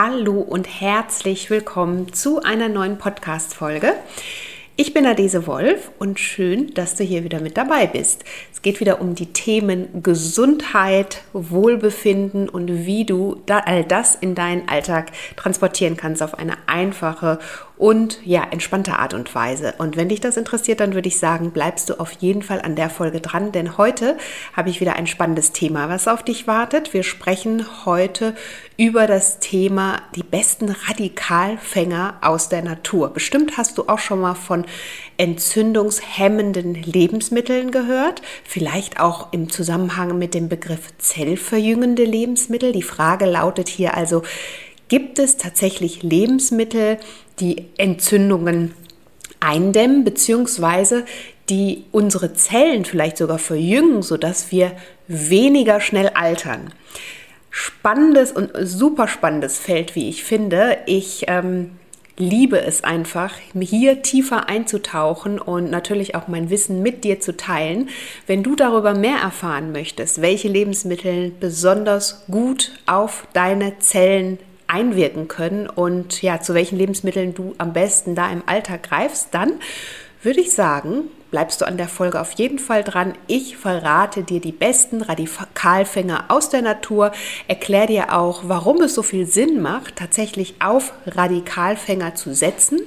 Hallo und herzlich willkommen zu einer neuen Podcast-Folge. Ich bin Adese Wolf und schön, dass du hier wieder mit dabei bist. Es geht wieder um die Themen Gesundheit, Wohlbefinden und wie du all das in deinen Alltag transportieren kannst auf eine einfache und ja, entspannte Art und Weise. Und wenn dich das interessiert, dann würde ich sagen, bleibst du auf jeden Fall an der Folge dran, denn heute habe ich wieder ein spannendes Thema, was auf dich wartet. Wir sprechen heute über das Thema die besten Radikalfänger aus der Natur. Bestimmt hast du auch schon mal von entzündungshemmenden Lebensmitteln gehört, vielleicht auch im Zusammenhang mit dem Begriff zellverjüngende Lebensmittel. Die Frage lautet hier also, gibt es tatsächlich Lebensmittel, die Entzündungen eindämmen, beziehungsweise die unsere Zellen vielleicht sogar verjüngen, sodass wir weniger schnell altern. Spannendes und super spannendes Feld, wie ich finde. Ich ähm, liebe es einfach, hier tiefer einzutauchen und natürlich auch mein Wissen mit dir zu teilen. Wenn du darüber mehr erfahren möchtest, welche Lebensmittel besonders gut auf deine Zellen einwirken können. Und ja, zu welchen Lebensmitteln du am besten da im Alltag greifst, dann würde ich sagen, bleibst du an der Folge auf jeden Fall dran. Ich verrate dir die besten Radikalfänger aus der Natur, erkläre dir auch, warum es so viel Sinn macht, tatsächlich auf Radikalfänger zu setzen,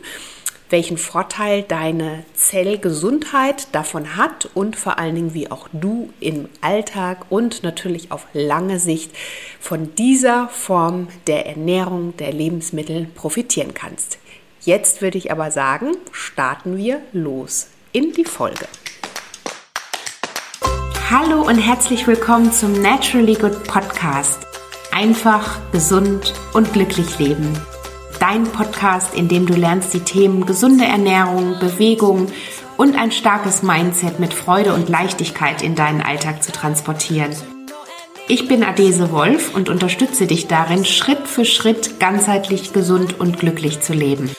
welchen Vorteil deine Zellgesundheit davon hat und vor allen Dingen, wie auch du im Alltag und natürlich auf lange Sicht von dieser Form der Ernährung, der Lebensmittel profitieren kannst. Jetzt würde ich aber sagen, starten wir los in die Folge. Hallo und herzlich willkommen zum Naturally Good Podcast. Einfach, gesund und glücklich leben. Dein Podcast, in dem du lernst, die Themen gesunde Ernährung, Bewegung und ein starkes Mindset mit Freude und Leichtigkeit in deinen Alltag zu transportieren. Ich bin Adese Wolf und unterstütze dich darin, Schritt für Schritt ganzheitlich gesund und glücklich zu leben.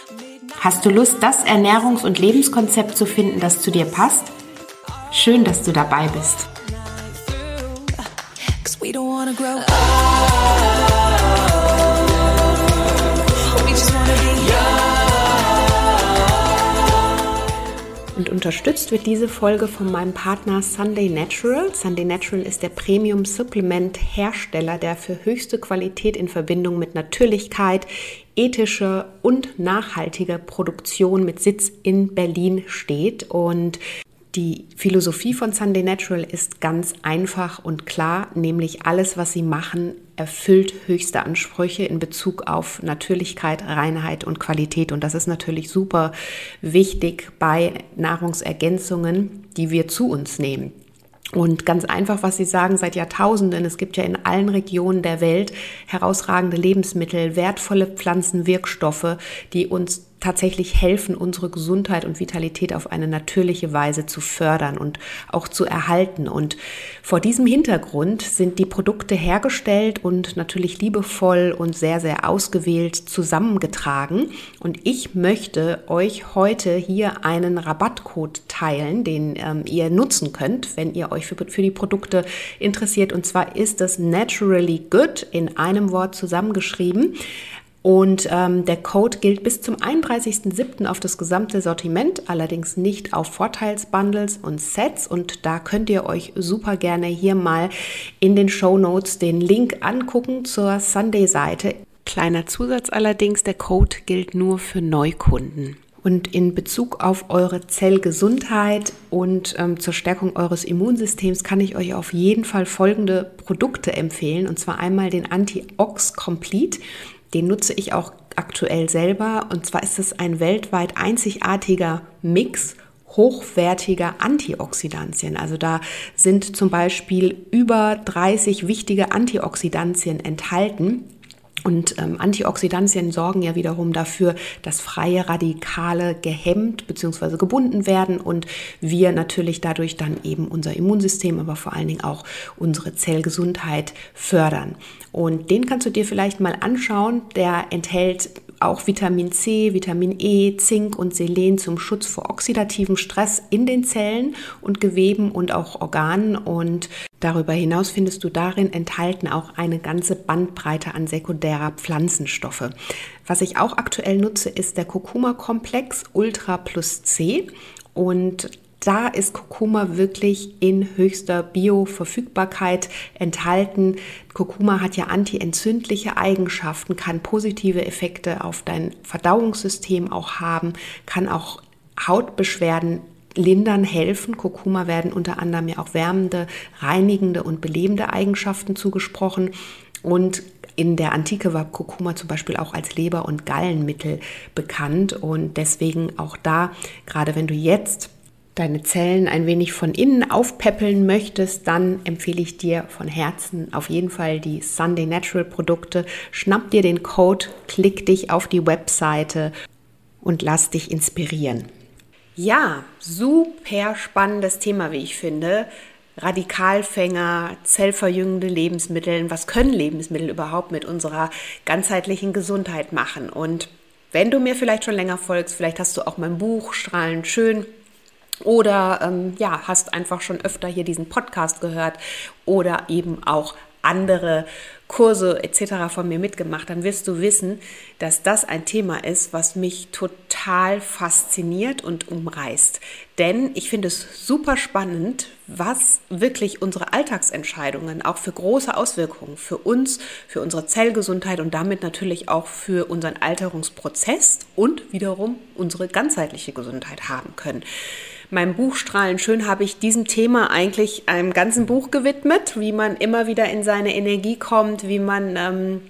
Hast du Lust, das Ernährungs- und Lebenskonzept zu finden, das zu dir passt? Schön, dass du dabei bist. Und unterstützt wird diese Folge von meinem Partner Sunday Natural. Sunday Natural ist der Premium Supplement Hersteller, der für höchste Qualität in Verbindung mit Natürlichkeit, ethische und nachhaltige Produktion mit Sitz in Berlin steht. Und die Philosophie von Sunday Natural ist ganz einfach und klar, nämlich alles, was sie machen, erfüllt höchste Ansprüche in Bezug auf Natürlichkeit, Reinheit und Qualität. Und das ist natürlich super wichtig bei Nahrungsergänzungen, die wir zu uns nehmen. Und ganz einfach, was Sie sagen, seit Jahrtausenden, es gibt ja in allen Regionen der Welt herausragende Lebensmittel, wertvolle Pflanzenwirkstoffe, die uns tatsächlich helfen, unsere Gesundheit und Vitalität auf eine natürliche Weise zu fördern und auch zu erhalten. Und vor diesem Hintergrund sind die Produkte hergestellt und natürlich liebevoll und sehr, sehr ausgewählt zusammengetragen. Und ich möchte euch heute hier einen Rabattcode teilen, den ähm, ihr nutzen könnt, wenn ihr euch für, für die Produkte interessiert. Und zwar ist das Naturally Good in einem Wort zusammengeschrieben. Und ähm, der Code gilt bis zum 31.07. auf das gesamte Sortiment, allerdings nicht auf Vorteilsbundles und Sets. Und da könnt ihr euch super gerne hier mal in den Show Notes den Link angucken zur Sunday-Seite. Kleiner Zusatz allerdings, der Code gilt nur für Neukunden. Und in Bezug auf eure Zellgesundheit und ähm, zur Stärkung eures Immunsystems kann ich euch auf jeden Fall folgende Produkte empfehlen. Und zwar einmal den Anti-Ox Complete. Den nutze ich auch aktuell selber. Und zwar ist es ein weltweit einzigartiger Mix hochwertiger Antioxidantien. Also da sind zum Beispiel über 30 wichtige Antioxidantien enthalten. Und ähm, Antioxidantien sorgen ja wiederum dafür, dass freie Radikale gehemmt bzw. gebunden werden und wir natürlich dadurch dann eben unser Immunsystem, aber vor allen Dingen auch unsere Zellgesundheit fördern. Und den kannst du dir vielleicht mal anschauen. Der enthält auch Vitamin C, Vitamin E, Zink und Selen zum Schutz vor oxidativen Stress in den Zellen und Geweben und auch Organen. Und darüber hinaus findest du darin enthalten auch eine ganze Bandbreite an sekundärer Pflanzenstoffe. Was ich auch aktuell nutze, ist der Kurkuma-Komplex Ultra Plus C. Und da ist Kurkuma wirklich in höchster Bioverfügbarkeit enthalten. Kurkuma hat ja antientzündliche Eigenschaften, kann positive Effekte auf dein Verdauungssystem auch haben, kann auch Hautbeschwerden lindern, helfen. Kurkuma werden unter anderem ja auch wärmende, reinigende und belebende Eigenschaften zugesprochen. Und in der Antike war Kurkuma zum Beispiel auch als Leber- und Gallenmittel bekannt und deswegen auch da, gerade wenn du jetzt deine Zellen ein wenig von innen aufpäppeln möchtest, dann empfehle ich dir von Herzen auf jeden Fall die Sunday Natural Produkte. Schnapp dir den Code, klick dich auf die Webseite und lass dich inspirieren. Ja, super spannendes Thema, wie ich finde. Radikalfänger, zellverjüngende Lebensmittel. Was können Lebensmittel überhaupt mit unserer ganzheitlichen Gesundheit machen? Und wenn du mir vielleicht schon länger folgst, vielleicht hast du auch mein Buch Strahlend Schön oder ähm, ja, hast einfach schon öfter hier diesen Podcast gehört oder eben auch andere Kurse etc. von mir mitgemacht, dann wirst du wissen, dass das ein Thema ist, was mich total fasziniert und umreißt. Denn ich finde es super spannend, was wirklich unsere Alltagsentscheidungen auch für große Auswirkungen für uns, für unsere Zellgesundheit und damit natürlich auch für unseren Alterungsprozess und wiederum unsere ganzheitliche Gesundheit haben können meinem Buch Strahlen. Schön habe ich diesem Thema eigentlich einem ganzen Buch gewidmet, wie man immer wieder in seine Energie kommt, wie man ähm,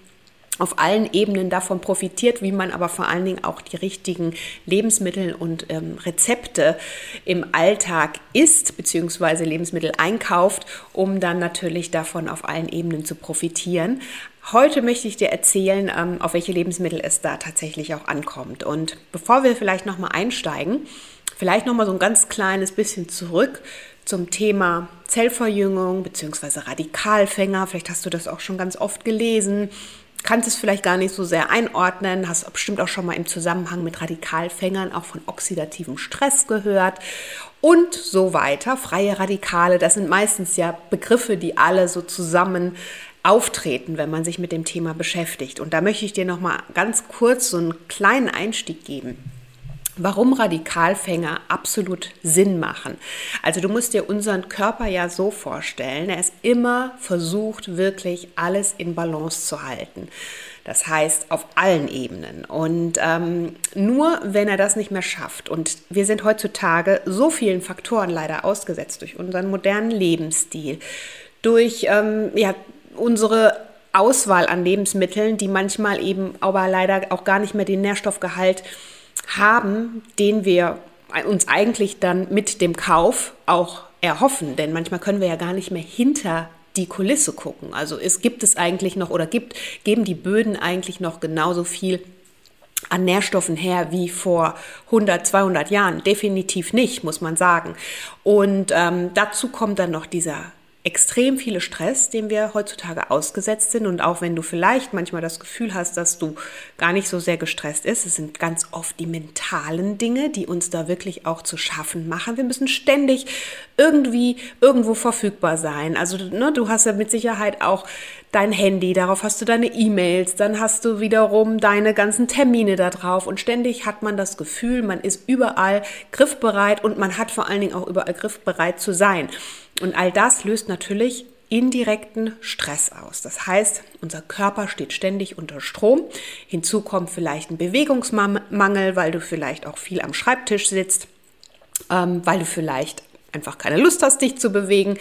auf allen Ebenen davon profitiert, wie man aber vor allen Dingen auch die richtigen Lebensmittel und ähm, Rezepte im Alltag isst bzw. Lebensmittel einkauft, um dann natürlich davon auf allen Ebenen zu profitieren. Heute möchte ich dir erzählen, ähm, auf welche Lebensmittel es da tatsächlich auch ankommt. Und bevor wir vielleicht nochmal einsteigen, Vielleicht noch mal so ein ganz kleines bisschen zurück zum Thema Zellverjüngung bzw. Radikalfänger. Vielleicht hast du das auch schon ganz oft gelesen, kannst es vielleicht gar nicht so sehr einordnen, hast bestimmt auch schon mal im Zusammenhang mit Radikalfängern auch von oxidativem Stress gehört und so weiter. Freie Radikale, das sind meistens ja Begriffe, die alle so zusammen auftreten, wenn man sich mit dem Thema beschäftigt. Und da möchte ich dir noch mal ganz kurz so einen kleinen Einstieg geben warum Radikalfänger absolut Sinn machen. Also du musst dir unseren Körper ja so vorstellen, er ist immer versucht, wirklich alles in Balance zu halten. Das heißt, auf allen Ebenen. Und ähm, nur wenn er das nicht mehr schafft, und wir sind heutzutage so vielen Faktoren leider ausgesetzt durch unseren modernen Lebensstil, durch ähm, ja, unsere Auswahl an Lebensmitteln, die manchmal eben aber leider auch gar nicht mehr den Nährstoffgehalt haben, den wir uns eigentlich dann mit dem Kauf auch erhoffen. Denn manchmal können wir ja gar nicht mehr hinter die Kulisse gucken. Also es gibt es eigentlich noch oder gibt, geben die Böden eigentlich noch genauso viel an Nährstoffen her wie vor 100, 200 Jahren. Definitiv nicht, muss man sagen. Und ähm, dazu kommt dann noch dieser extrem viele Stress, dem wir heutzutage ausgesetzt sind. Und auch wenn du vielleicht manchmal das Gefühl hast, dass du gar nicht so sehr gestresst ist, es sind ganz oft die mentalen Dinge, die uns da wirklich auch zu schaffen machen. Wir müssen ständig irgendwie irgendwo verfügbar sein. Also ne, du hast ja mit Sicherheit auch dein Handy, darauf hast du deine E-Mails, dann hast du wiederum deine ganzen Termine da drauf und ständig hat man das Gefühl, man ist überall griffbereit und man hat vor allen Dingen auch überall griffbereit zu sein. Und all das löst natürlich indirekten Stress aus. Das heißt, unser Körper steht ständig unter Strom. Hinzu kommt vielleicht ein Bewegungsmangel, weil du vielleicht auch viel am Schreibtisch sitzt, ähm, weil du vielleicht einfach keine Lust hast, dich zu bewegen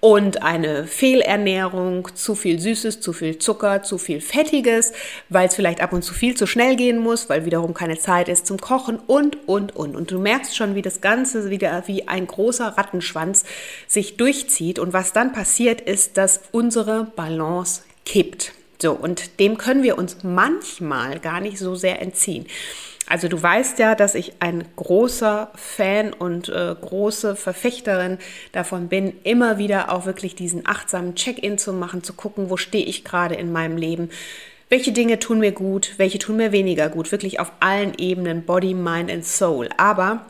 und eine Fehlernährung, zu viel Süßes, zu viel Zucker, zu viel Fettiges, weil es vielleicht ab und zu viel zu schnell gehen muss, weil wiederum keine Zeit ist zum Kochen und, und, und. Und du merkst schon, wie das Ganze wieder wie ein großer Rattenschwanz sich durchzieht und was dann passiert ist, dass unsere Balance kippt. So, und dem können wir uns manchmal gar nicht so sehr entziehen. Also du weißt ja, dass ich ein großer Fan und äh, große Verfechterin davon bin, immer wieder auch wirklich diesen achtsamen Check-in zu machen, zu gucken, wo stehe ich gerade in meinem Leben, welche Dinge tun mir gut, welche tun mir weniger gut, wirklich auf allen Ebenen, Body, Mind and Soul. Aber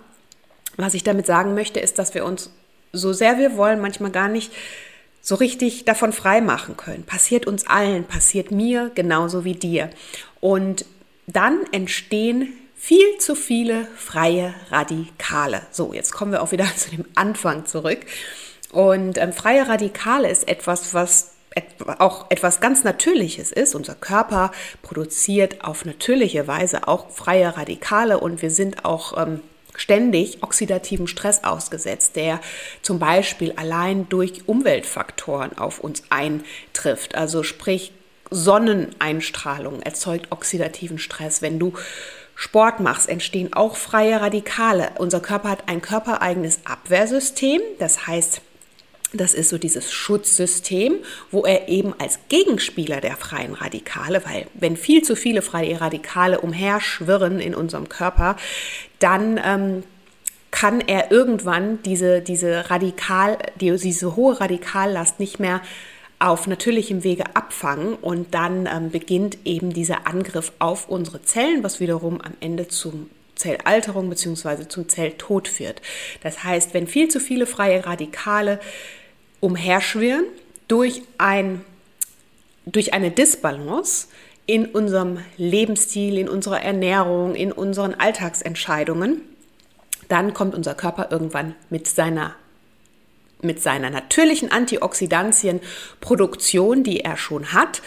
was ich damit sagen möchte, ist, dass wir uns so sehr wir wollen manchmal gar nicht so richtig davon frei machen können. Passiert uns allen, passiert mir genauso wie dir. Und dann entstehen viel zu viele freie Radikale. So, jetzt kommen wir auch wieder zu dem Anfang zurück. Und ähm, freie Radikale ist etwas, was auch etwas ganz Natürliches ist. Unser Körper produziert auf natürliche Weise auch freie Radikale und wir sind auch ähm, ständig oxidativen Stress ausgesetzt, der zum Beispiel allein durch Umweltfaktoren auf uns eintrifft. Also sprich Sonneneinstrahlung erzeugt oxidativen Stress. Wenn du Sport machst, entstehen auch freie Radikale. Unser Körper hat ein körpereigenes Abwehrsystem, das heißt, das ist so dieses Schutzsystem, wo er eben als Gegenspieler der freien Radikale, weil wenn viel zu viele freie Radikale umherschwirren in unserem Körper, dann ähm, kann er irgendwann diese, diese, Radikal, die, diese hohe Radikallast nicht mehr auf natürlichem Wege abfangen und dann ähm, beginnt eben dieser Angriff auf unsere Zellen, was wiederum am Ende zum Zellalterung bzw. zum Zelltod führt. Das heißt, wenn viel zu viele freie Radikale umherschwirren durch, ein, durch eine Disbalance in unserem Lebensstil, in unserer Ernährung, in unseren Alltagsentscheidungen, dann kommt unser Körper irgendwann mit seiner mit seiner natürlichen Antioxidantienproduktion, die er schon hat,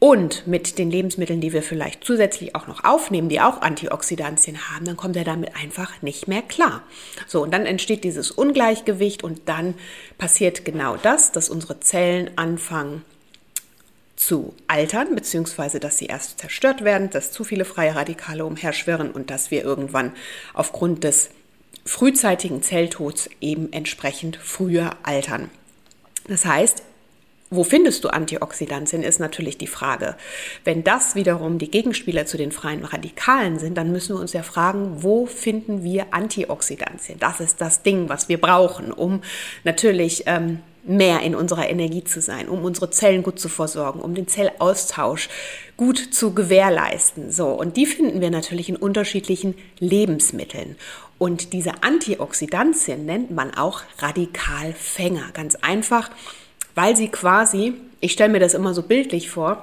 und mit den Lebensmitteln, die wir vielleicht zusätzlich auch noch aufnehmen, die auch Antioxidantien haben, dann kommt er damit einfach nicht mehr klar. So, und dann entsteht dieses Ungleichgewicht und dann passiert genau das, dass unsere Zellen anfangen zu altern, beziehungsweise dass sie erst zerstört werden, dass zu viele freie Radikale umherschwirren und dass wir irgendwann aufgrund des frühzeitigen Zelltods eben entsprechend früher altern. Das heißt, wo findest du Antioxidantien, ist natürlich die Frage. Wenn das wiederum die Gegenspieler zu den freien Radikalen sind, dann müssen wir uns ja fragen, wo finden wir Antioxidantien? Das ist das Ding, was wir brauchen, um natürlich ähm, mehr in unserer Energie zu sein, um unsere Zellen gut zu versorgen, um den Zellaustausch gut zu gewährleisten. So, und die finden wir natürlich in unterschiedlichen Lebensmitteln. Und diese Antioxidantien nennt man auch Radikalfänger. Ganz einfach, weil sie quasi, ich stelle mir das immer so bildlich vor,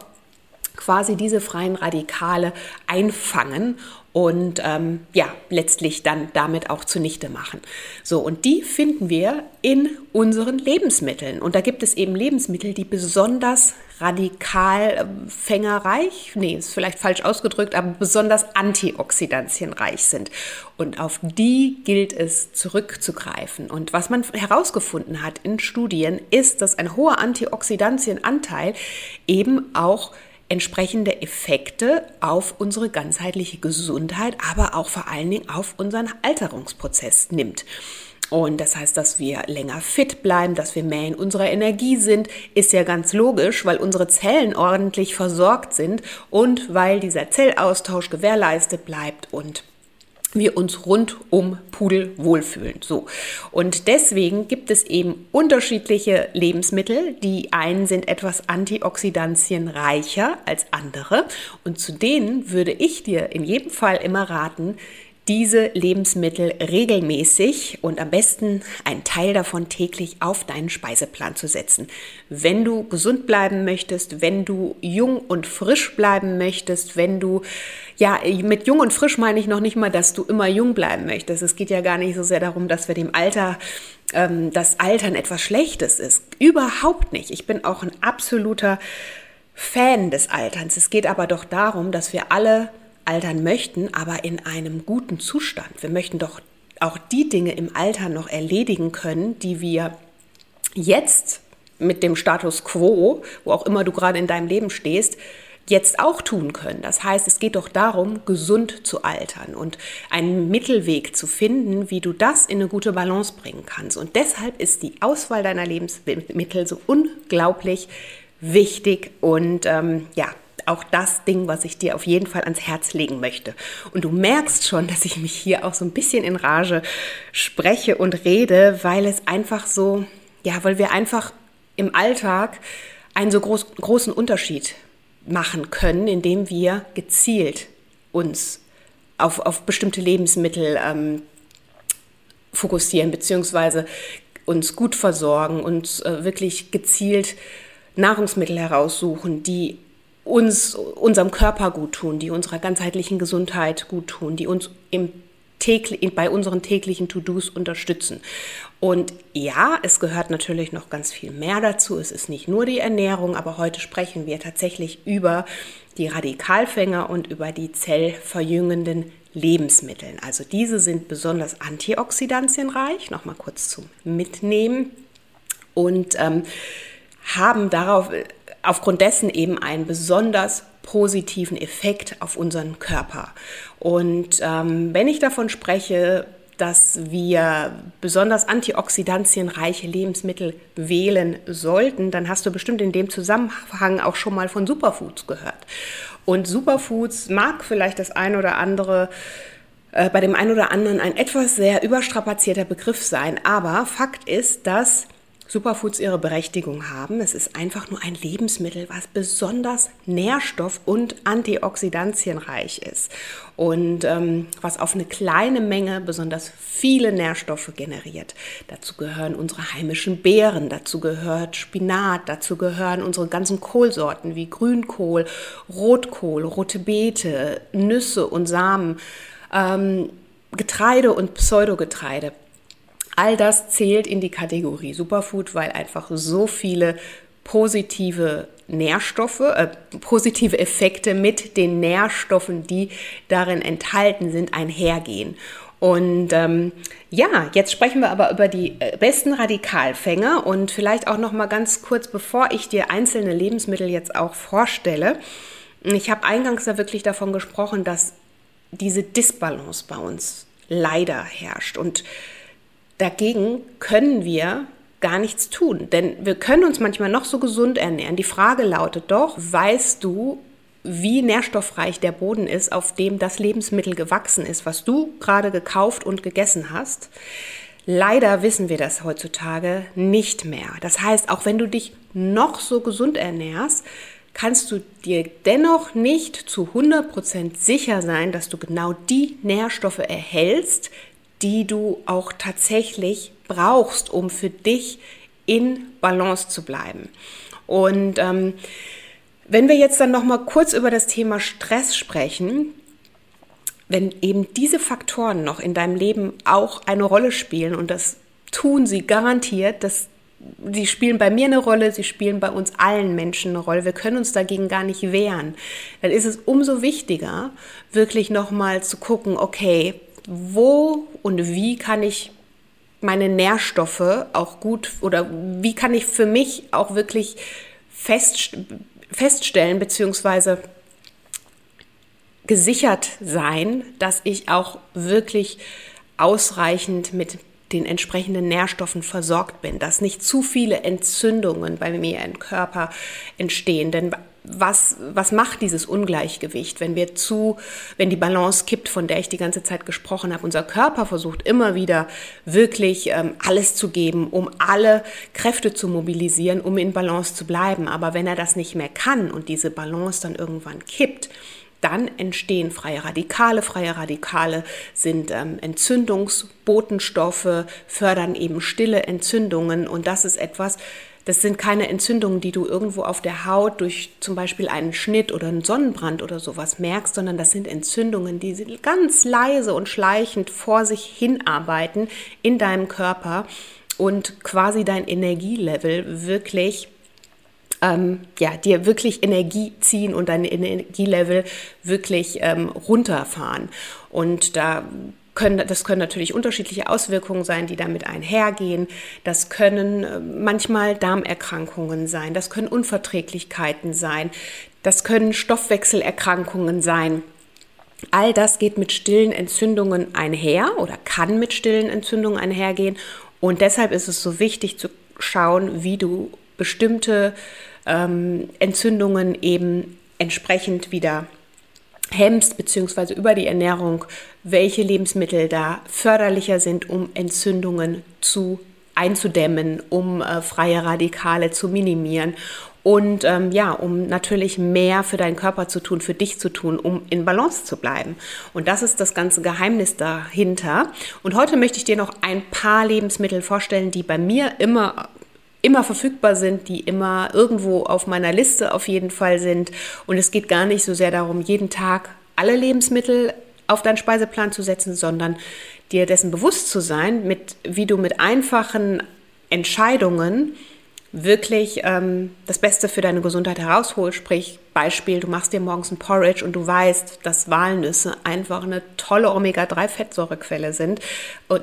quasi diese freien Radikale einfangen und ähm, ja, letztlich dann damit auch zunichte machen. So, und die finden wir in unseren Lebensmitteln. Und da gibt es eben Lebensmittel, die besonders radikalfängerreich, nee, ist vielleicht falsch ausgedrückt, aber besonders antioxidantienreich sind. Und auf die gilt es zurückzugreifen. Und was man herausgefunden hat in Studien, ist, dass ein hoher Antioxidantienanteil eben auch entsprechende Effekte auf unsere ganzheitliche Gesundheit, aber auch vor allen Dingen auf unseren Alterungsprozess nimmt. Und das heißt, dass wir länger fit bleiben, dass wir mehr in unserer Energie sind, ist ja ganz logisch, weil unsere Zellen ordentlich versorgt sind und weil dieser Zellaustausch gewährleistet bleibt und wir uns rundum Pudel wohlfühlen. So. Und deswegen gibt es eben unterschiedliche Lebensmittel. Die einen sind etwas antioxidantienreicher als andere. Und zu denen würde ich dir in jedem Fall immer raten, diese Lebensmittel regelmäßig und am besten einen Teil davon täglich auf deinen Speiseplan zu setzen. Wenn du gesund bleiben möchtest, wenn du jung und frisch bleiben möchtest, wenn du, ja, mit jung und frisch meine ich noch nicht mal, dass du immer jung bleiben möchtest. Es geht ja gar nicht so sehr darum, dass wir dem Alter ähm, das Altern etwas Schlechtes ist. Überhaupt nicht. Ich bin auch ein absoluter Fan des Alterns. Es geht aber doch darum, dass wir alle altern möchten, aber in einem guten Zustand. Wir möchten doch auch die Dinge im Alter noch erledigen können, die wir jetzt mit dem Status quo, wo auch immer du gerade in deinem Leben stehst, jetzt auch tun können. Das heißt, es geht doch darum, gesund zu altern und einen Mittelweg zu finden, wie du das in eine gute Balance bringen kannst. Und deshalb ist die Auswahl deiner Lebensmittel so unglaublich wichtig und ähm, ja, auch das Ding, was ich dir auf jeden Fall ans Herz legen möchte. Und du merkst schon, dass ich mich hier auch so ein bisschen in Rage spreche und rede, weil es einfach so, ja, weil wir einfach im Alltag einen so groß, großen Unterschied machen können, indem wir gezielt uns auf, auf bestimmte Lebensmittel ähm, fokussieren, beziehungsweise uns gut versorgen, uns äh, wirklich gezielt Nahrungsmittel heraussuchen, die uns, unserem Körper gut tun, die unserer ganzheitlichen Gesundheit gut tun, die uns im täglich, bei unseren täglichen To-Dos unterstützen. Und ja, es gehört natürlich noch ganz viel mehr dazu. Es ist nicht nur die Ernährung, aber heute sprechen wir tatsächlich über die Radikalfänger und über die zellverjüngenden Lebensmittel. Also diese sind besonders antioxidantienreich, nochmal kurz zum Mitnehmen und ähm, haben darauf aufgrund dessen eben einen besonders positiven Effekt auf unseren Körper. Und ähm, wenn ich davon spreche, dass wir besonders antioxidantienreiche Lebensmittel wählen sollten, dann hast du bestimmt in dem Zusammenhang auch schon mal von Superfoods gehört. Und Superfoods mag vielleicht das ein oder andere äh, bei dem einen oder anderen ein etwas sehr überstrapazierter Begriff sein, aber Fakt ist, dass Superfoods ihre Berechtigung haben. Es ist einfach nur ein Lebensmittel, was besonders nährstoff- und antioxidantienreich ist und ähm, was auf eine kleine Menge besonders viele Nährstoffe generiert. Dazu gehören unsere heimischen Beeren, dazu gehört Spinat, dazu gehören unsere ganzen Kohlsorten wie Grünkohl, Rotkohl, rote Beete, Nüsse und Samen, ähm, Getreide und Pseudogetreide. All das zählt in die Kategorie Superfood, weil einfach so viele positive Nährstoffe, äh, positive Effekte mit den Nährstoffen, die darin enthalten sind, einhergehen. Und ähm, ja, jetzt sprechen wir aber über die äh, besten Radikalfänger und vielleicht auch noch mal ganz kurz, bevor ich dir einzelne Lebensmittel jetzt auch vorstelle. Ich habe eingangs ja wirklich davon gesprochen, dass diese Disbalance bei uns leider herrscht und Dagegen können wir gar nichts tun, denn wir können uns manchmal noch so gesund ernähren. Die Frage lautet doch, weißt du, wie nährstoffreich der Boden ist, auf dem das Lebensmittel gewachsen ist, was du gerade gekauft und gegessen hast? Leider wissen wir das heutzutage nicht mehr. Das heißt, auch wenn du dich noch so gesund ernährst, kannst du dir dennoch nicht zu 100% sicher sein, dass du genau die Nährstoffe erhältst, die du auch tatsächlich brauchst, um für dich in Balance zu bleiben. Und ähm, wenn wir jetzt dann noch mal kurz über das Thema Stress sprechen, wenn eben diese Faktoren noch in deinem Leben auch eine Rolle spielen und das tun sie garantiert, dass sie spielen bei mir eine Rolle, sie spielen bei uns allen Menschen eine Rolle. Wir können uns dagegen gar nicht wehren. Dann ist es umso wichtiger, wirklich noch mal zu gucken, okay, wo und wie kann ich meine Nährstoffe auch gut oder wie kann ich für mich auch wirklich fest, feststellen beziehungsweise gesichert sein, dass ich auch wirklich ausreichend mit den entsprechenden Nährstoffen versorgt bin, dass nicht zu viele Entzündungen bei mir im Körper entstehen. Denn was, was macht dieses Ungleichgewicht, wenn wir zu, wenn die Balance kippt, von der ich die ganze Zeit gesprochen habe. Unser Körper versucht immer wieder wirklich ähm, alles zu geben, um alle Kräfte zu mobilisieren, um in Balance zu bleiben. Aber wenn er das nicht mehr kann und diese Balance dann irgendwann kippt, dann entstehen freie Radikale. Freie Radikale sind ähm, Entzündungsbotenstoffe, fördern eben stille Entzündungen und das ist etwas, das sind keine Entzündungen, die du irgendwo auf der Haut durch zum Beispiel einen Schnitt oder einen Sonnenbrand oder sowas merkst, sondern das sind Entzündungen, die ganz leise und schleichend vor sich hinarbeiten in deinem Körper und quasi dein Energielevel wirklich ähm, ja, dir wirklich Energie ziehen und dein Energielevel wirklich ähm, runterfahren. Und da können, das können natürlich unterschiedliche Auswirkungen sein, die damit einhergehen. Das können äh, manchmal Darmerkrankungen sein, das können Unverträglichkeiten sein, das können Stoffwechselerkrankungen sein. All das geht mit stillen Entzündungen einher oder kann mit stillen Entzündungen einhergehen. Und deshalb ist es so wichtig zu schauen, wie du bestimmte ähm, Entzündungen eben entsprechend wieder hemmst, beziehungsweise über die Ernährung, welche Lebensmittel da förderlicher sind, um Entzündungen zu einzudämmen, um äh, freie Radikale zu minimieren und ähm, ja, um natürlich mehr für deinen Körper zu tun, für dich zu tun, um in Balance zu bleiben. Und das ist das ganze Geheimnis dahinter. Und heute möchte ich dir noch ein paar Lebensmittel vorstellen, die bei mir immer immer verfügbar sind, die immer irgendwo auf meiner Liste auf jeden Fall sind. Und es geht gar nicht so sehr darum, jeden Tag alle Lebensmittel auf deinen Speiseplan zu setzen, sondern dir dessen bewusst zu sein, mit, wie du mit einfachen Entscheidungen wirklich ähm, das Beste für deine Gesundheit herausholst. Sprich, Beispiel, du machst dir morgens ein Porridge und du weißt, dass Walnüsse einfach eine tolle Omega-3-Fettsäurequelle sind,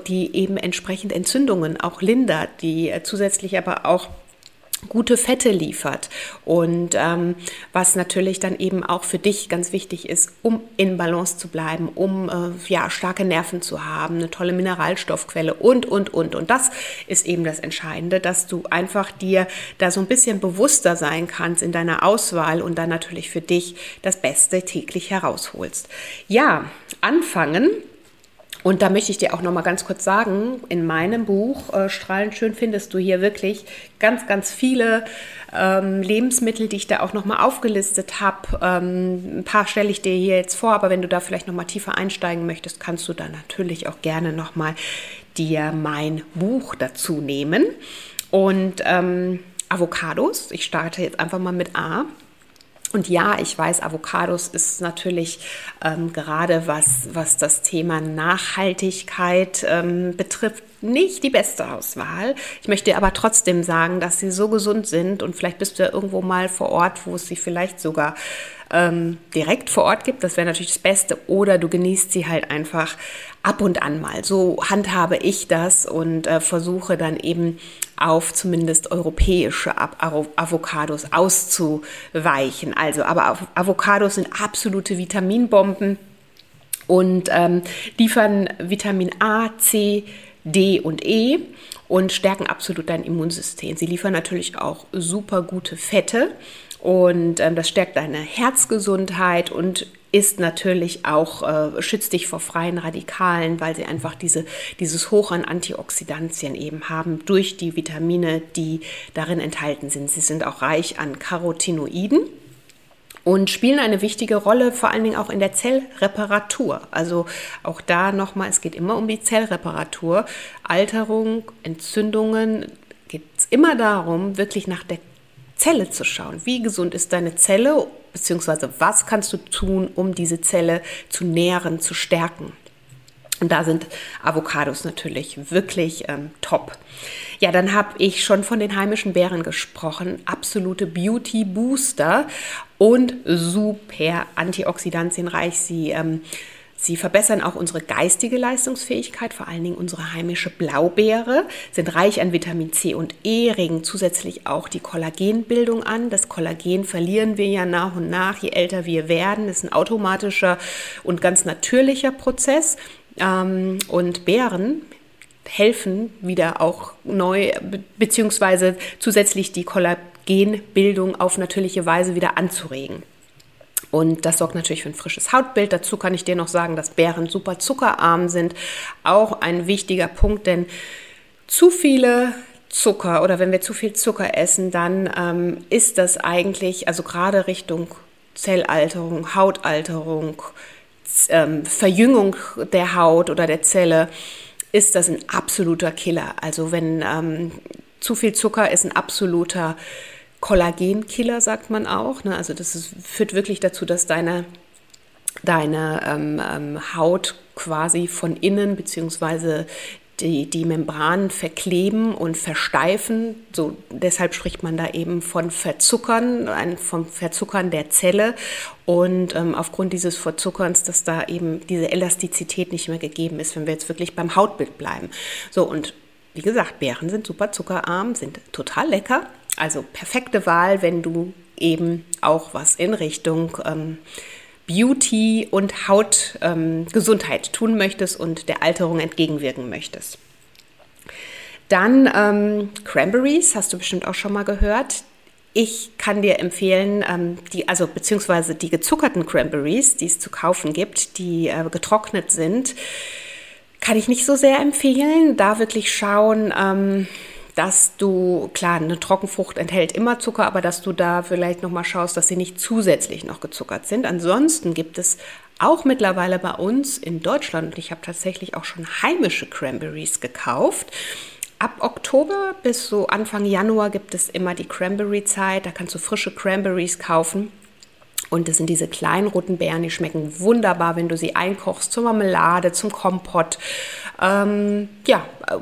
die eben entsprechend Entzündungen auch lindert, die äh, zusätzlich aber auch gute Fette liefert und ähm, was natürlich dann eben auch für dich ganz wichtig ist, um in Balance zu bleiben, um äh, ja starke Nerven zu haben, eine tolle Mineralstoffquelle und und und und das ist eben das Entscheidende, dass du einfach dir da so ein bisschen bewusster sein kannst in deiner Auswahl und dann natürlich für dich das Beste täglich herausholst. Ja, anfangen und da möchte ich dir auch noch mal ganz kurz sagen, in meinem Buch äh, Strahlend schön findest du hier wirklich ganz, ganz viele ähm, Lebensmittel, die ich da auch noch mal aufgelistet habe. Ähm, ein paar stelle ich dir hier jetzt vor, aber wenn du da vielleicht noch mal tiefer einsteigen möchtest, kannst du da natürlich auch gerne noch mal dir mein Buch dazu nehmen. Und ähm, Avocados, ich starte jetzt einfach mal mit A. Und ja, ich weiß, Avocados ist natürlich ähm, gerade was, was das Thema Nachhaltigkeit ähm, betrifft, nicht die beste Auswahl. Ich möchte aber trotzdem sagen, dass sie so gesund sind und vielleicht bist du ja irgendwo mal vor Ort, wo es sie vielleicht sogar ähm, direkt vor Ort gibt. Das wäre natürlich das Beste. Oder du genießt sie halt einfach ab und an mal. So handhabe ich das und äh, versuche dann eben auf zumindest europäische Avocados auszuweichen. Also, aber Avocados sind absolute Vitaminbomben und ähm, liefern Vitamin A, C, D und E und stärken absolut dein Immunsystem. Sie liefern natürlich auch super gute Fette und ähm, das stärkt deine Herzgesundheit und ist natürlich auch, äh, schützt dich vor freien Radikalen, weil sie einfach diese, dieses Hoch an Antioxidantien eben haben durch die Vitamine, die darin enthalten sind. Sie sind auch reich an Carotinoiden und spielen eine wichtige Rolle, vor allen Dingen auch in der Zellreparatur. Also auch da nochmal, es geht immer um die Zellreparatur. Alterung, Entzündungen, geht es immer darum, wirklich nach der Zelle zu schauen. Wie gesund ist deine Zelle beziehungsweise was kannst du tun, um diese Zelle zu nähren, zu stärken. Und da sind Avocados natürlich wirklich ähm, top. Ja, dann habe ich schon von den heimischen Beeren gesprochen. Absolute Beauty Booster und super antioxidantienreich. Sie ähm, Sie verbessern auch unsere geistige Leistungsfähigkeit, vor allen Dingen unsere heimische Blaubeere, sind reich an Vitamin C und E, regen zusätzlich auch die Kollagenbildung an. Das Kollagen verlieren wir ja nach und nach, je älter wir werden. Das ist ein automatischer und ganz natürlicher Prozess. Ähm, und Beeren helfen wieder auch neu, beziehungsweise zusätzlich die Kollagenbildung auf natürliche Weise wieder anzuregen. Und das sorgt natürlich für ein frisches Hautbild. Dazu kann ich dir noch sagen, dass Beeren super zuckerarm sind. Auch ein wichtiger Punkt, denn zu viele Zucker oder wenn wir zu viel Zucker essen, dann ähm, ist das eigentlich, also gerade Richtung Zellalterung, Hautalterung, ähm, Verjüngung der Haut oder der Zelle, ist das ein absoluter Killer. Also wenn ähm, zu viel Zucker ist ein absoluter Kollagenkiller, sagt man auch. Ne? Also das ist, führt wirklich dazu, dass deine, deine ähm, ähm, Haut quasi von innen beziehungsweise die, die Membranen verkleben und versteifen. So, deshalb spricht man da eben von Verzuckern, ein, vom Verzuckern der Zelle. Und ähm, aufgrund dieses Verzuckerns, dass da eben diese Elastizität nicht mehr gegeben ist, wenn wir jetzt wirklich beim Hautbild bleiben. So, und wie gesagt, Beeren sind super zuckerarm, sind total lecker. Also perfekte Wahl, wenn du eben auch was in Richtung ähm, Beauty und Hautgesundheit ähm, tun möchtest und der Alterung entgegenwirken möchtest. Dann ähm, Cranberries, hast du bestimmt auch schon mal gehört. Ich kann dir empfehlen, ähm, die, also beziehungsweise die gezuckerten Cranberries, die es zu kaufen gibt, die äh, getrocknet sind kann ich nicht so sehr empfehlen. Da wirklich schauen, ähm, dass du, klar, eine Trockenfrucht enthält immer Zucker, aber dass du da vielleicht nochmal schaust, dass sie nicht zusätzlich noch gezuckert sind. Ansonsten gibt es auch mittlerweile bei uns in Deutschland, und ich habe tatsächlich auch schon heimische Cranberries gekauft. Ab Oktober bis so Anfang Januar gibt es immer die Cranberry-Zeit. Da kannst du frische Cranberries kaufen. Und das sind diese kleinen roten Beeren, die schmecken wunderbar, wenn du sie einkochst zur Marmelade, zum Kompott. Ähm, ja, äh,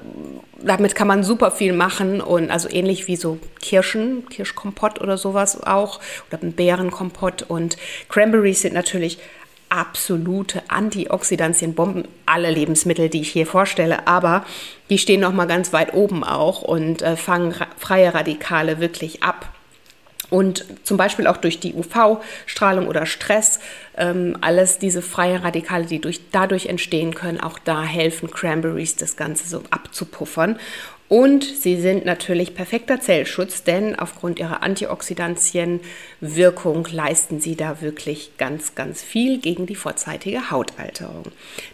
damit kann man super viel machen und also ähnlich wie so Kirschen, Kirschkompott oder sowas auch oder ein Beerenkompott und Cranberries sind natürlich absolute Antioxidantienbomben, alle Lebensmittel, die ich hier vorstelle, aber die stehen noch mal ganz weit oben auch und äh, fangen freie Radikale wirklich ab. Und zum Beispiel auch durch die UV-Strahlung oder Stress, ähm, alles diese freie Radikale, die durch, dadurch entstehen können, auch da helfen Cranberries, das Ganze so abzupuffern. Und sie sind natürlich perfekter Zellschutz, denn aufgrund ihrer Antioxidantienwirkung leisten sie da wirklich ganz, ganz viel gegen die vorzeitige Hautalterung.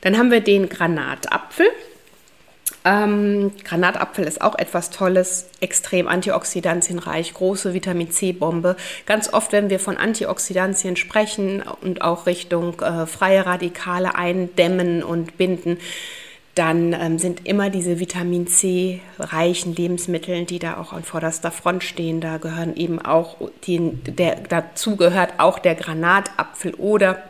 Dann haben wir den Granatapfel. Ähm, Granatapfel ist auch etwas Tolles, extrem antioxidantienreich, große Vitamin C-Bombe. Ganz oft, wenn wir von Antioxidantien sprechen und auch Richtung äh, freie Radikale eindämmen und binden, dann ähm, sind immer diese Vitamin C reichen Lebensmittel, die da auch an vorderster Front stehen. Da gehören eben auch die, der, dazu gehört auch der Granatapfel oder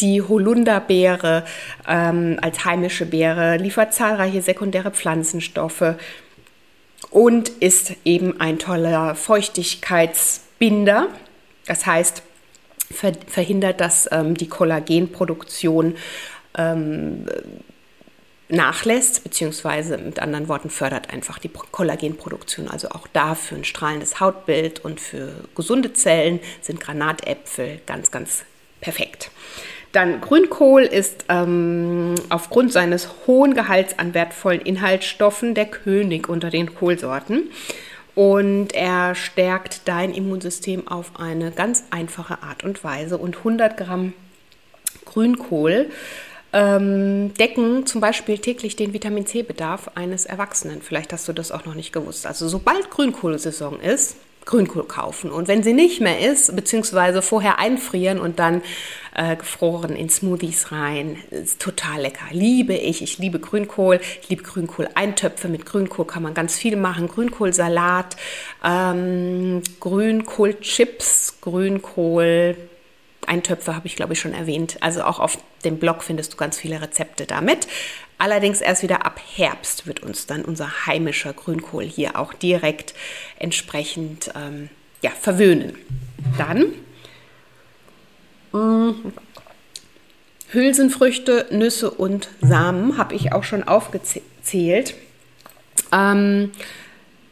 die Holunderbeere ähm, als heimische Beere liefert zahlreiche sekundäre Pflanzenstoffe und ist eben ein toller Feuchtigkeitsbinder. Das heißt, verhindert, dass ähm, die Kollagenproduktion ähm, nachlässt, beziehungsweise mit anderen Worten fördert einfach die Kollagenproduktion. Also auch da für ein strahlendes Hautbild und für gesunde Zellen sind Granatäpfel ganz, ganz perfekt. Dann Grünkohl ist ähm, aufgrund seines hohen Gehalts an wertvollen Inhaltsstoffen der König unter den Kohlsorten. Und er stärkt dein Immunsystem auf eine ganz einfache Art und Weise. Und 100 Gramm Grünkohl ähm, decken zum Beispiel täglich den Vitamin C-Bedarf eines Erwachsenen. Vielleicht hast du das auch noch nicht gewusst. Also sobald Grünkohlsaison ist, Grünkohl kaufen. Und wenn sie nicht mehr ist, beziehungsweise vorher einfrieren und dann äh, gefroren in Smoothies rein, ist total lecker. Liebe ich. Ich liebe Grünkohl. Ich liebe Grünkohl-Eintöpfe. Mit Grünkohl kann man ganz viel machen. Grünkohlsalat, ähm, Grünkohlchips, Grünkohl Eintöpfe habe ich, glaube ich, schon erwähnt. Also auch auf dem Blog findest du ganz viele Rezepte damit. Allerdings erst wieder ab Herbst wird uns dann unser heimischer Grünkohl hier auch direkt entsprechend ähm, ja, verwöhnen. Dann mh, mm, Hülsenfrüchte, Nüsse und Samen habe ich auch schon aufgezählt. Ähm,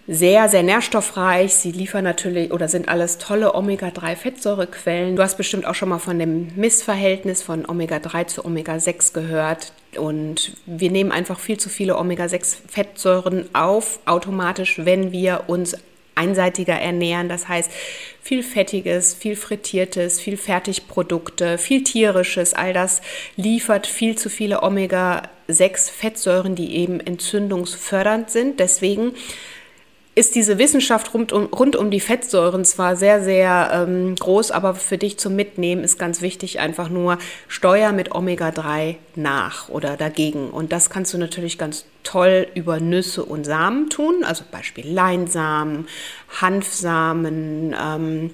sehr, sehr nährstoffreich. Sie liefern natürlich oder sind alles tolle Omega-3-Fettsäurequellen. Du hast bestimmt auch schon mal von dem Missverhältnis von Omega-3 zu Omega-6 gehört. Und wir nehmen einfach viel zu viele Omega-6-Fettsäuren auf, automatisch, wenn wir uns einseitiger ernähren. Das heißt, viel Fettiges, viel Frittiertes, viel Fertigprodukte, viel Tierisches, all das liefert viel zu viele Omega-6-Fettsäuren, die eben entzündungsfördernd sind. Deswegen ist diese Wissenschaft rund um, rund um die Fettsäuren zwar sehr, sehr ähm, groß, aber für dich zum Mitnehmen ist ganz wichtig einfach nur Steuer mit Omega-3 nach oder dagegen. Und das kannst du natürlich ganz toll über Nüsse und Samen tun, also Beispiel Leinsamen, Hanfsamen, ähm,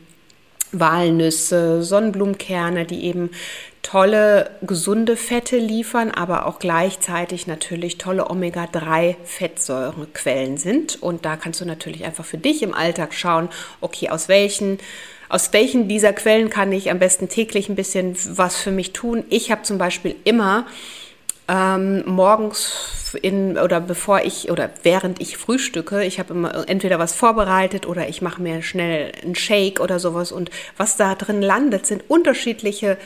Walnüsse, Sonnenblumenkerne, die eben tolle, gesunde Fette liefern, aber auch gleichzeitig natürlich tolle Omega-3-Fettsäurequellen sind. Und da kannst du natürlich einfach für dich im Alltag schauen, okay, aus welchen aus welchen dieser Quellen kann ich am besten täglich ein bisschen was für mich tun? Ich habe zum Beispiel immer ähm, morgens in oder bevor ich oder während ich frühstücke, ich habe immer entweder was vorbereitet oder ich mache mir schnell einen Shake oder sowas und was da drin landet, sind unterschiedliche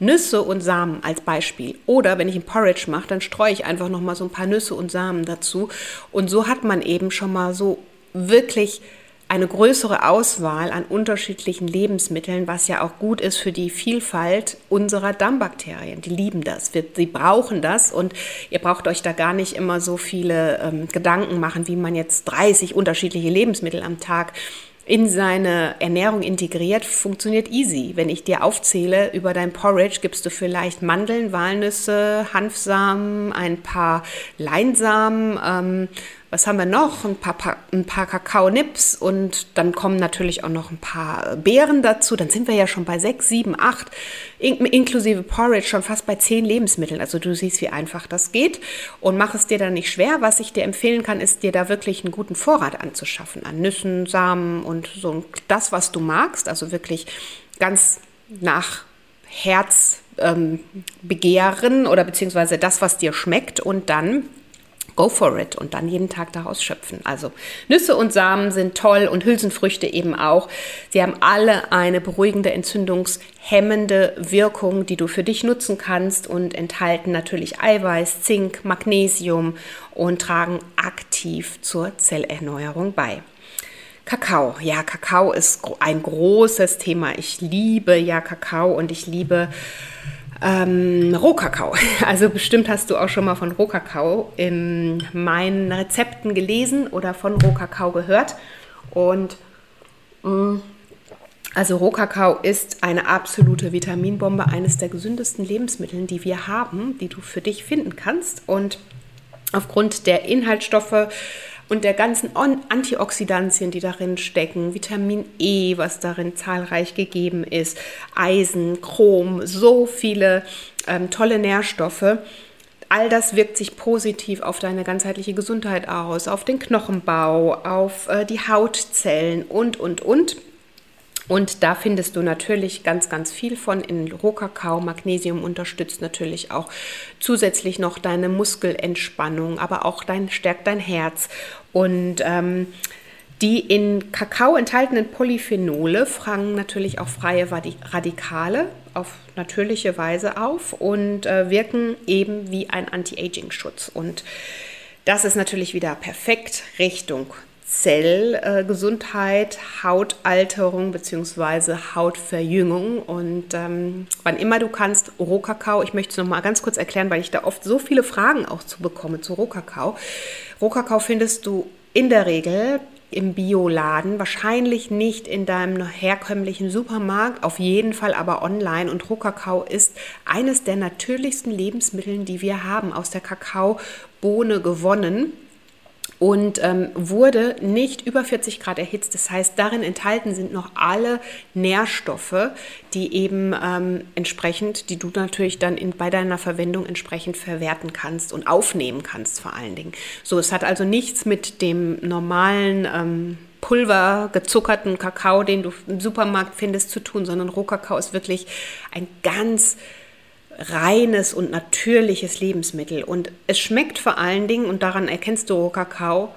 Nüsse und Samen als Beispiel. Oder wenn ich ein Porridge mache, dann streue ich einfach noch mal so ein paar Nüsse und Samen dazu. Und so hat man eben schon mal so wirklich eine größere Auswahl an unterschiedlichen Lebensmitteln, was ja auch gut ist für die Vielfalt unserer Darmbakterien. Die lieben das, wir, sie brauchen das und ihr braucht euch da gar nicht immer so viele ähm, Gedanken machen, wie man jetzt 30 unterschiedliche Lebensmittel am Tag in seine Ernährung integriert, funktioniert easy. Wenn ich dir aufzähle, über dein Porridge gibst du vielleicht Mandeln, Walnüsse, Hanfsamen, ein paar Leinsamen, ähm, was haben wir noch? Ein paar, ein paar Kakao-Nips und dann kommen natürlich auch noch ein paar Beeren dazu. Dann sind wir ja schon bei sechs, sieben, acht, in, inklusive Porridge, schon fast bei zehn Lebensmitteln. Also du siehst, wie einfach das geht und mach es dir dann nicht schwer. Was ich dir empfehlen kann, ist dir da wirklich einen guten Vorrat anzuschaffen an Nüssen, Samen und so das, was du magst. Also wirklich ganz nach Herz ähm, begehren oder beziehungsweise das, was dir schmeckt und dann go for it und dann jeden Tag daraus schöpfen. Also Nüsse und Samen sind toll und Hülsenfrüchte eben auch. Sie haben alle eine beruhigende, entzündungshemmende Wirkung, die du für dich nutzen kannst und enthalten natürlich Eiweiß, Zink, Magnesium und tragen aktiv zur Zellerneuerung bei. Kakao. Ja, Kakao ist ein großes Thema. Ich liebe ja Kakao und ich liebe ähm, Rohkakao. Also bestimmt hast du auch schon mal von Rohkakao in meinen Rezepten gelesen oder von Rohkakao gehört. Und mh, mm, also Rohkakao ist eine absolute Vitaminbombe, eines der gesündesten Lebensmittel, die wir haben, die du für dich finden kannst. Und aufgrund der Inhaltsstoffe und der ganzen Antioxidantien, die darin stecken, Vitamin E, was darin zahlreich gegeben ist, Eisen, Chrom, so viele ähm, tolle Nährstoffe. All das wirkt sich positiv auf deine ganzheitliche Gesundheit aus, auf den Knochenbau, auf äh, die Hautzellen und, und, und. Und da findest du natürlich ganz, ganz viel von in Rohkakao. Magnesium unterstützt natürlich auch zusätzlich noch deine Muskelentspannung, aber auch dein, stärkt dein Herz. Und ähm, die in Kakao enthaltenen Polyphenole fangen natürlich auch freie Radikale auf natürliche Weise auf und äh, wirken eben wie ein Anti-Aging-Schutz. Und das ist natürlich wieder perfekt Richtung Zellgesundheit, Hautalterung bzw. Hautverjüngung. Und ähm, wann immer du kannst, Rohkakao, ich möchte es nochmal ganz kurz erklären, weil ich da oft so viele Fragen auch zu bekomme zu Rohkakao. Rohkakao findest du in der Regel im Bioladen, wahrscheinlich nicht in deinem herkömmlichen Supermarkt, auf jeden Fall aber online. Und Rohkakao ist eines der natürlichsten Lebensmittel, die wir haben, aus der Kakaobohne gewonnen und ähm, wurde nicht über 40 Grad erhitzt. Das heißt, darin enthalten sind noch alle Nährstoffe, die eben ähm, entsprechend, die du natürlich dann in, bei deiner Verwendung entsprechend verwerten kannst und aufnehmen kannst vor allen Dingen. So, es hat also nichts mit dem normalen ähm, Pulver gezuckerten Kakao, den du im Supermarkt findest, zu tun, sondern Rohkakao ist wirklich ein ganz reines und natürliches Lebensmittel. Und es schmeckt vor allen Dingen, und daran erkennst du Rohkakao,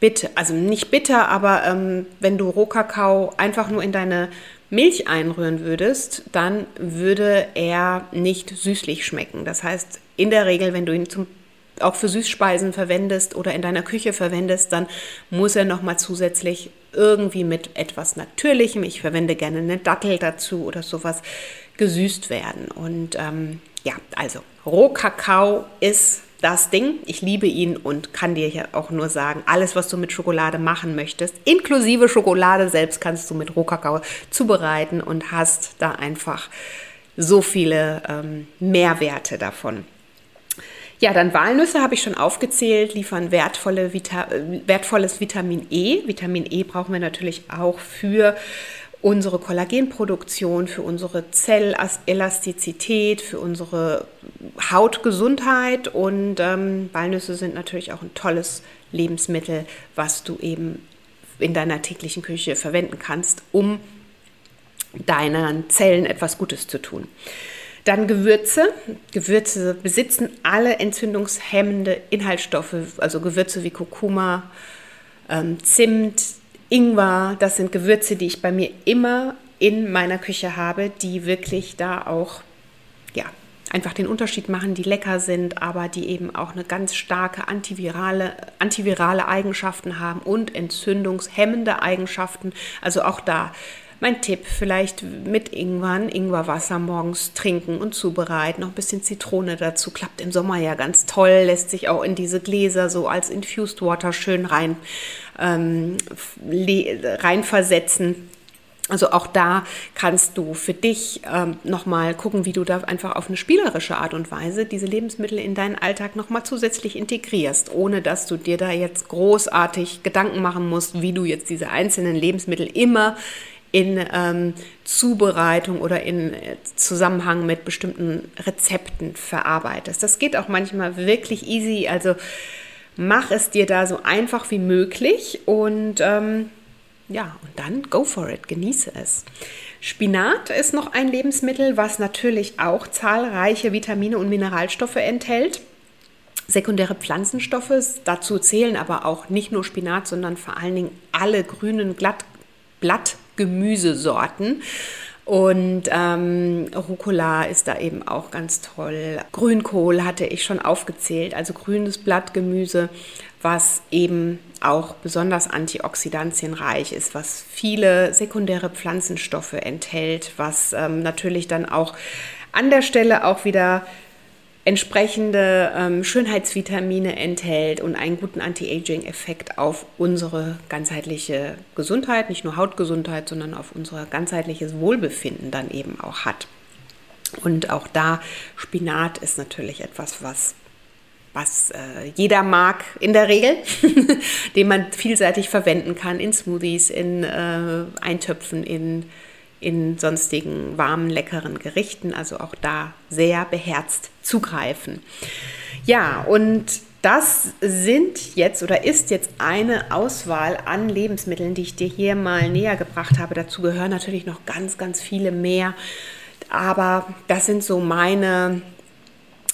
bitter, also nicht bitter, aber ähm, wenn du Rohkakao einfach nur in deine Milch einrühren würdest, dann würde er nicht süßlich schmecken. Das heißt, in der Regel, wenn du ihn zum, auch für Süßspeisen verwendest oder in deiner Küche verwendest, dann muss er nochmal zusätzlich irgendwie mit etwas Natürlichem, ich verwende gerne eine Dattel dazu oder sowas, gesüßt werden. Und ähm, ja, also Rohkakao ist das Ding. Ich liebe ihn und kann dir hier auch nur sagen, alles, was du mit Schokolade machen möchtest, inklusive Schokolade selbst, kannst du mit Rohkakao zubereiten und hast da einfach so viele ähm, Mehrwerte davon. Ja, dann Walnüsse habe ich schon aufgezählt, liefern wertvolle Vita äh, wertvolles Vitamin E. Vitamin E brauchen wir natürlich auch für unsere Kollagenproduktion, für unsere Zellelastizität, für unsere Hautgesundheit. Und ähm, Walnüsse sind natürlich auch ein tolles Lebensmittel, was du eben in deiner täglichen Küche verwenden kannst, um deinen Zellen etwas Gutes zu tun. Dann Gewürze. Gewürze besitzen alle entzündungshemmende Inhaltsstoffe, also Gewürze wie Kurkuma, ähm, Zimt, Ingwer, das sind Gewürze, die ich bei mir immer in meiner Küche habe, die wirklich da auch ja, einfach den Unterschied machen, die lecker sind, aber die eben auch eine ganz starke antivirale, antivirale Eigenschaften haben und entzündungshemmende Eigenschaften. Also auch da mein Tipp, vielleicht mit Ingwer, Ingwerwasser morgens trinken und zubereiten, noch ein bisschen Zitrone dazu, klappt im Sommer ja ganz toll, lässt sich auch in diese Gläser so als Infused Water schön rein, ähm, reinversetzen. Also auch da kannst du für dich ähm, nochmal gucken, wie du da einfach auf eine spielerische Art und Weise diese Lebensmittel in deinen Alltag nochmal zusätzlich integrierst, ohne dass du dir da jetzt großartig Gedanken machen musst, wie du jetzt diese einzelnen Lebensmittel immer in ähm, Zubereitung oder in äh, Zusammenhang mit bestimmten Rezepten verarbeitest. Das geht auch manchmal wirklich easy. Also mach es dir da so einfach wie möglich und ähm, ja, und dann go for it, genieße es. Spinat ist noch ein Lebensmittel, was natürlich auch zahlreiche Vitamine und Mineralstoffe enthält. Sekundäre Pflanzenstoffe, dazu zählen aber auch nicht nur Spinat, sondern vor allen Dingen alle grünen Glatt Blattgemüsesorten. Und ähm, Rucola ist da eben auch ganz toll. Grünkohl hatte ich schon aufgezählt, also grünes Blattgemüse, was eben auch besonders antioxidantienreich ist, was viele sekundäre Pflanzenstoffe enthält, was ähm, natürlich dann auch an der Stelle auch wieder entsprechende ähm, Schönheitsvitamine enthält und einen guten Anti-Aging-Effekt auf unsere ganzheitliche Gesundheit, nicht nur Hautgesundheit, sondern auf unser ganzheitliches Wohlbefinden dann eben auch hat. Und auch da, Spinat ist natürlich etwas, was was äh, jeder mag in der Regel, den man vielseitig verwenden kann in Smoothies, in äh, Eintöpfen, in in sonstigen warmen, leckeren Gerichten. Also auch da sehr beherzt zugreifen. Ja, und das sind jetzt oder ist jetzt eine Auswahl an Lebensmitteln, die ich dir hier mal näher gebracht habe. Dazu gehören natürlich noch ganz, ganz viele mehr. Aber das sind so meine,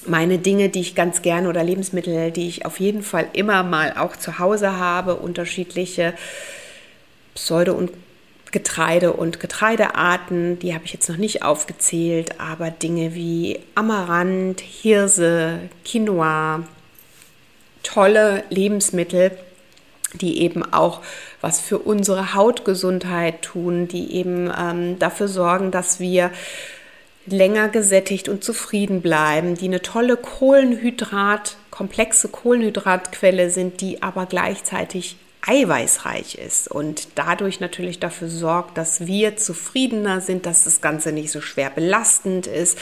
meine Dinge, die ich ganz gerne oder Lebensmittel, die ich auf jeden Fall immer mal auch zu Hause habe. Unterschiedliche Pseudo- und Getreide und Getreidearten, die habe ich jetzt noch nicht aufgezählt, aber Dinge wie Amaranth, Hirse, Quinoa, tolle Lebensmittel, die eben auch was für unsere Hautgesundheit tun, die eben ähm, dafür sorgen, dass wir länger gesättigt und zufrieden bleiben, die eine tolle Kohlenhydrat, komplexe Kohlenhydratquelle sind, die aber gleichzeitig eiweißreich ist und dadurch natürlich dafür sorgt, dass wir zufriedener sind, dass das Ganze nicht so schwer belastend ist,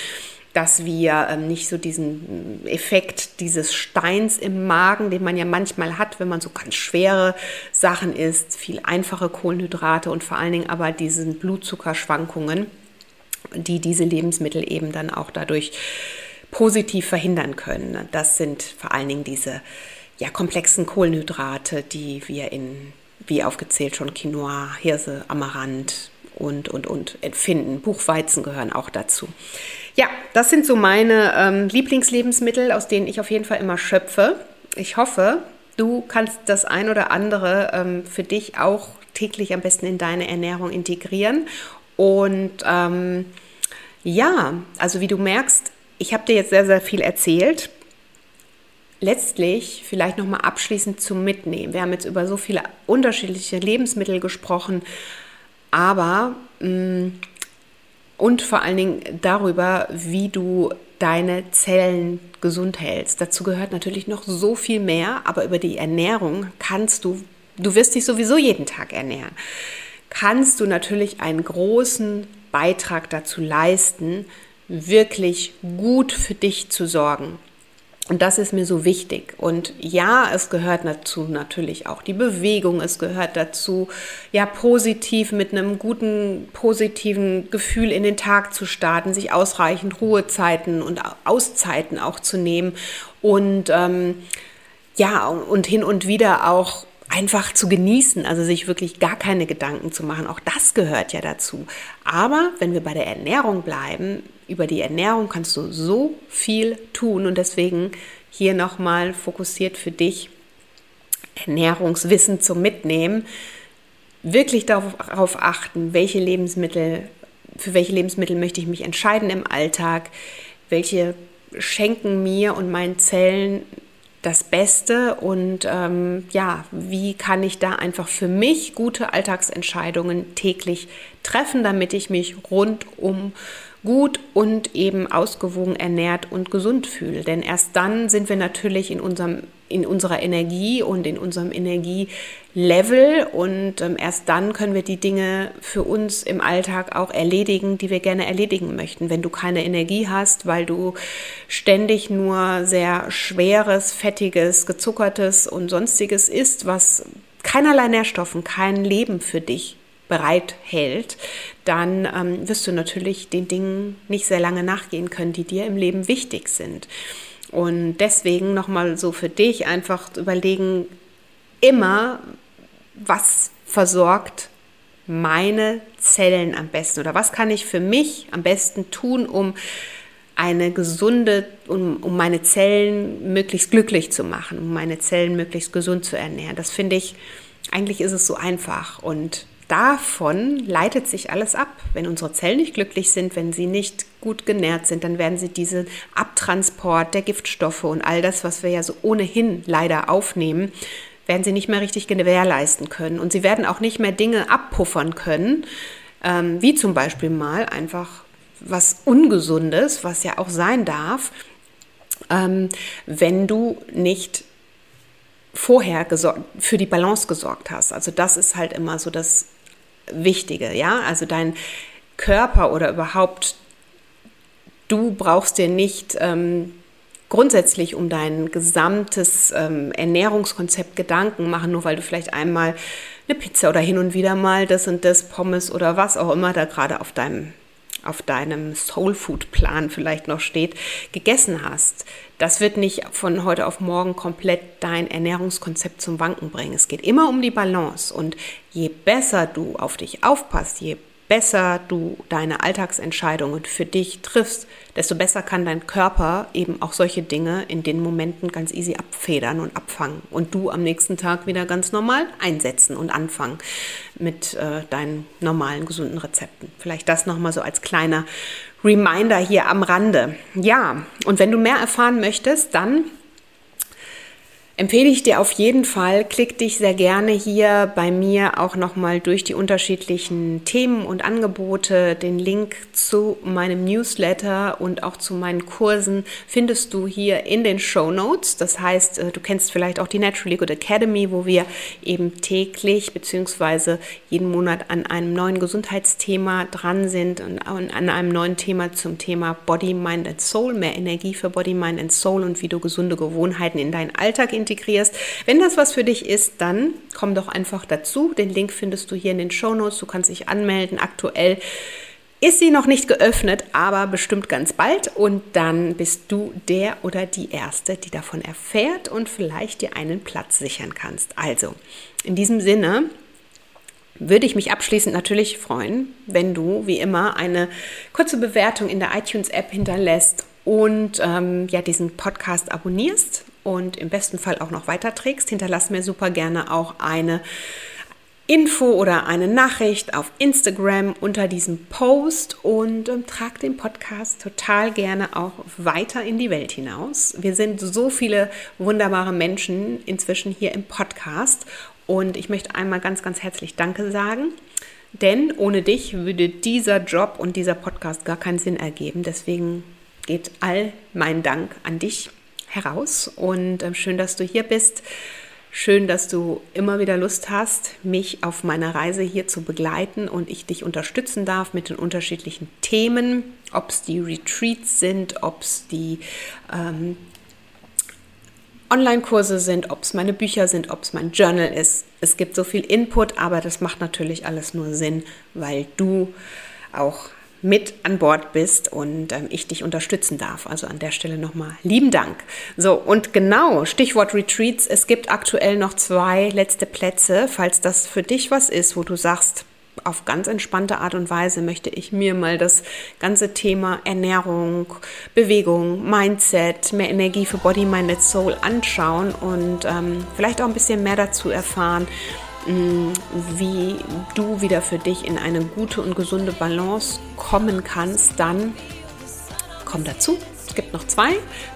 dass wir ähm, nicht so diesen Effekt dieses Steins im Magen, den man ja manchmal hat, wenn man so ganz schwere Sachen isst, viel einfache Kohlenhydrate und vor allen Dingen aber diesen Blutzuckerschwankungen, die diese Lebensmittel eben dann auch dadurch positiv verhindern können. Das sind vor allen Dingen diese ja, komplexen Kohlenhydrate, die wir in, wie aufgezählt schon, Quinoa, Hirse, Amaranth und, und, und finden. Buchweizen gehören auch dazu. Ja, das sind so meine ähm, Lieblingslebensmittel, aus denen ich auf jeden Fall immer schöpfe. Ich hoffe, du kannst das ein oder andere ähm, für dich auch täglich am besten in deine Ernährung integrieren. Und ähm, ja, also wie du merkst, ich habe dir jetzt sehr, sehr viel erzählt letztlich vielleicht nochmal abschließend zum Mitnehmen. Wir haben jetzt über so viele unterschiedliche Lebensmittel gesprochen, aber mm, und vor allen Dingen darüber, wie du deine Zellen gesund hältst. Dazu gehört natürlich noch so viel mehr, aber über die Ernährung kannst du, du wirst dich sowieso jeden Tag ernähren, kannst du natürlich einen großen Beitrag dazu leisten, wirklich gut für dich zu sorgen. Und das ist mir so wichtig. Und ja, es gehört dazu natürlich auch die Bewegung. Es gehört dazu, ja, positiv mit einem guten, positiven Gefühl in den Tag zu starten, sich ausreichend Ruhezeiten und Auszeiten auch zu nehmen und ähm, ja, und hin und wieder auch einfach zu genießen, also sich wirklich gar keine Gedanken zu machen. Auch das gehört ja dazu. Aber wenn wir bei der Ernährung bleiben, über die Ernährung kannst du so viel tun und deswegen hier nochmal fokussiert für dich Ernährungswissen zum Mitnehmen. Wirklich darauf achten, welche Lebensmittel, für welche Lebensmittel möchte ich mich entscheiden im Alltag, welche schenken mir und meinen Zellen das Beste und ähm, ja, wie kann ich da einfach für mich gute Alltagsentscheidungen täglich treffen, damit ich mich rundum gut und eben ausgewogen ernährt und gesund fühle. Denn erst dann sind wir natürlich in, unserem, in unserer Energie und in unserem Energielevel und ähm, erst dann können wir die Dinge für uns im Alltag auch erledigen, die wir gerne erledigen möchten. Wenn du keine Energie hast, weil du ständig nur sehr schweres, fettiges, gezuckertes und sonstiges isst, was keinerlei Nährstoffen, kein Leben für dich bereithält, dann ähm, wirst du natürlich den Dingen nicht sehr lange nachgehen können, die dir im Leben wichtig sind. Und deswegen nochmal so für dich einfach überlegen, immer, was versorgt meine Zellen am besten oder was kann ich für mich am besten tun, um eine gesunde, um, um meine Zellen möglichst glücklich zu machen, um meine Zellen möglichst gesund zu ernähren. Das finde ich, eigentlich ist es so einfach und davon leitet sich alles ab. Wenn unsere Zellen nicht glücklich sind, wenn sie nicht gut genährt sind, dann werden sie diesen Abtransport der Giftstoffe und all das, was wir ja so ohnehin leider aufnehmen, werden sie nicht mehr richtig gewährleisten können. Und sie werden auch nicht mehr Dinge abpuffern können, ähm, wie zum Beispiel mal einfach was Ungesundes, was ja auch sein darf, ähm, wenn du nicht vorher für die Balance gesorgt hast. Also das ist halt immer so das Wichtige, ja, also dein Körper oder überhaupt du brauchst dir nicht ähm, grundsätzlich um dein gesamtes ähm, Ernährungskonzept Gedanken machen, nur weil du vielleicht einmal eine Pizza oder hin und wieder mal das und das Pommes oder was auch immer da gerade auf deinem auf deinem Soul Food Plan vielleicht noch steht, gegessen hast. Das wird nicht von heute auf morgen komplett dein Ernährungskonzept zum Wanken bringen. Es geht immer um die Balance und je besser du auf dich aufpasst, je besser du deine Alltagsentscheidungen für dich triffst, desto besser kann dein Körper eben auch solche Dinge in den Momenten ganz easy abfedern und abfangen und du am nächsten Tag wieder ganz normal einsetzen und anfangen mit äh, deinen normalen gesunden Rezepten. Vielleicht das nochmal so als kleiner Reminder hier am Rande. Ja, und wenn du mehr erfahren möchtest, dann empfehle ich dir auf jeden Fall, klick dich sehr gerne hier bei mir auch nochmal durch die unterschiedlichen Themen und Angebote. Den Link zu meinem Newsletter und auch zu meinen Kursen findest du hier in den Show Notes. Das heißt, äh, du kennst vielleicht auch die Naturally Good Academy, wo wir eben täglich bzw. jeden Monat an einem neuen Gesundheitsthema dran sind und an einem neuen Thema zum Thema Body, Mind and Soul, mehr Energie für Body, Mind and Soul und wie du gesunde Gewohnheiten in deinen Alltag integrierst integrierst. Wenn das was für dich ist, dann komm doch einfach dazu. Den Link findest du hier in den Show Notes. Du kannst dich anmelden. Aktuell ist sie noch nicht geöffnet, aber bestimmt ganz bald. Und dann bist du der oder die Erste, die davon erfährt und vielleicht dir einen Platz sichern kannst. Also, in diesem Sinne würde ich mich abschließend natürlich freuen, wenn du wie immer eine kurze Bewertung in der iTunes-App hinterlässt und ähm, ja diesen Podcast abonnierst und im besten Fall auch noch weiterträgst. Hinterlass mir super gerne auch eine Info oder eine Nachricht auf Instagram unter diesem Post und ähm, trag den Podcast total gerne auch weiter in die Welt hinaus. Wir sind so viele wunderbare Menschen inzwischen hier im Podcast und ich möchte einmal ganz, ganz herzlich Danke sagen. Denn ohne dich würde dieser Job und dieser Podcast gar keinen Sinn ergeben. Deswegen geht all mein Dank an dich heraus und äh, schön, dass du hier bist. Schön, dass du immer wieder Lust hast, mich auf meiner Reise hier zu begleiten und ich dich unterstützen darf mit den unterschiedlichen Themen, ob es die Retreats sind, ob es die ähm, Online-Kurse sind, ob es meine Bücher sind, ob es mein Journal ist. Es gibt so viel Input, aber das macht natürlich alles nur Sinn, weil du auch mit an Bord bist und ähm, ich dich unterstützen darf. Also an der Stelle nochmal lieben Dank. So, und genau, Stichwort Retreats. Es gibt aktuell noch zwei letzte Plätze, falls das für dich was ist, wo du sagst, auf ganz entspannte Art und Weise möchte ich mir mal das ganze Thema Ernährung, Bewegung, Mindset, mehr Energie für Body, Mind Soul anschauen und ähm, vielleicht auch ein bisschen mehr dazu erfahren wie du wieder für dich in eine gute und gesunde Balance kommen kannst, dann komm dazu. Es gibt noch zwei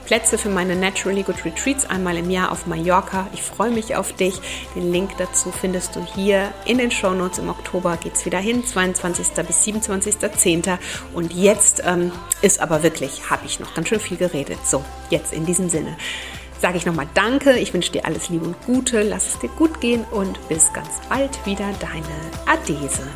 Plätze für meine Naturally Good Retreats, einmal im Jahr auf Mallorca. Ich freue mich auf dich. Den Link dazu findest du hier in den Show Notes. Im Oktober geht es wieder hin, 22. bis 27.10. Und jetzt ähm, ist aber wirklich, habe ich noch ganz schön viel geredet. So, jetzt in diesem Sinne sage ich nochmal Danke. Ich wünsche dir alles Liebe und Gute. Lass es dir gut gehen und bis ganz bald wieder. Deine Adese.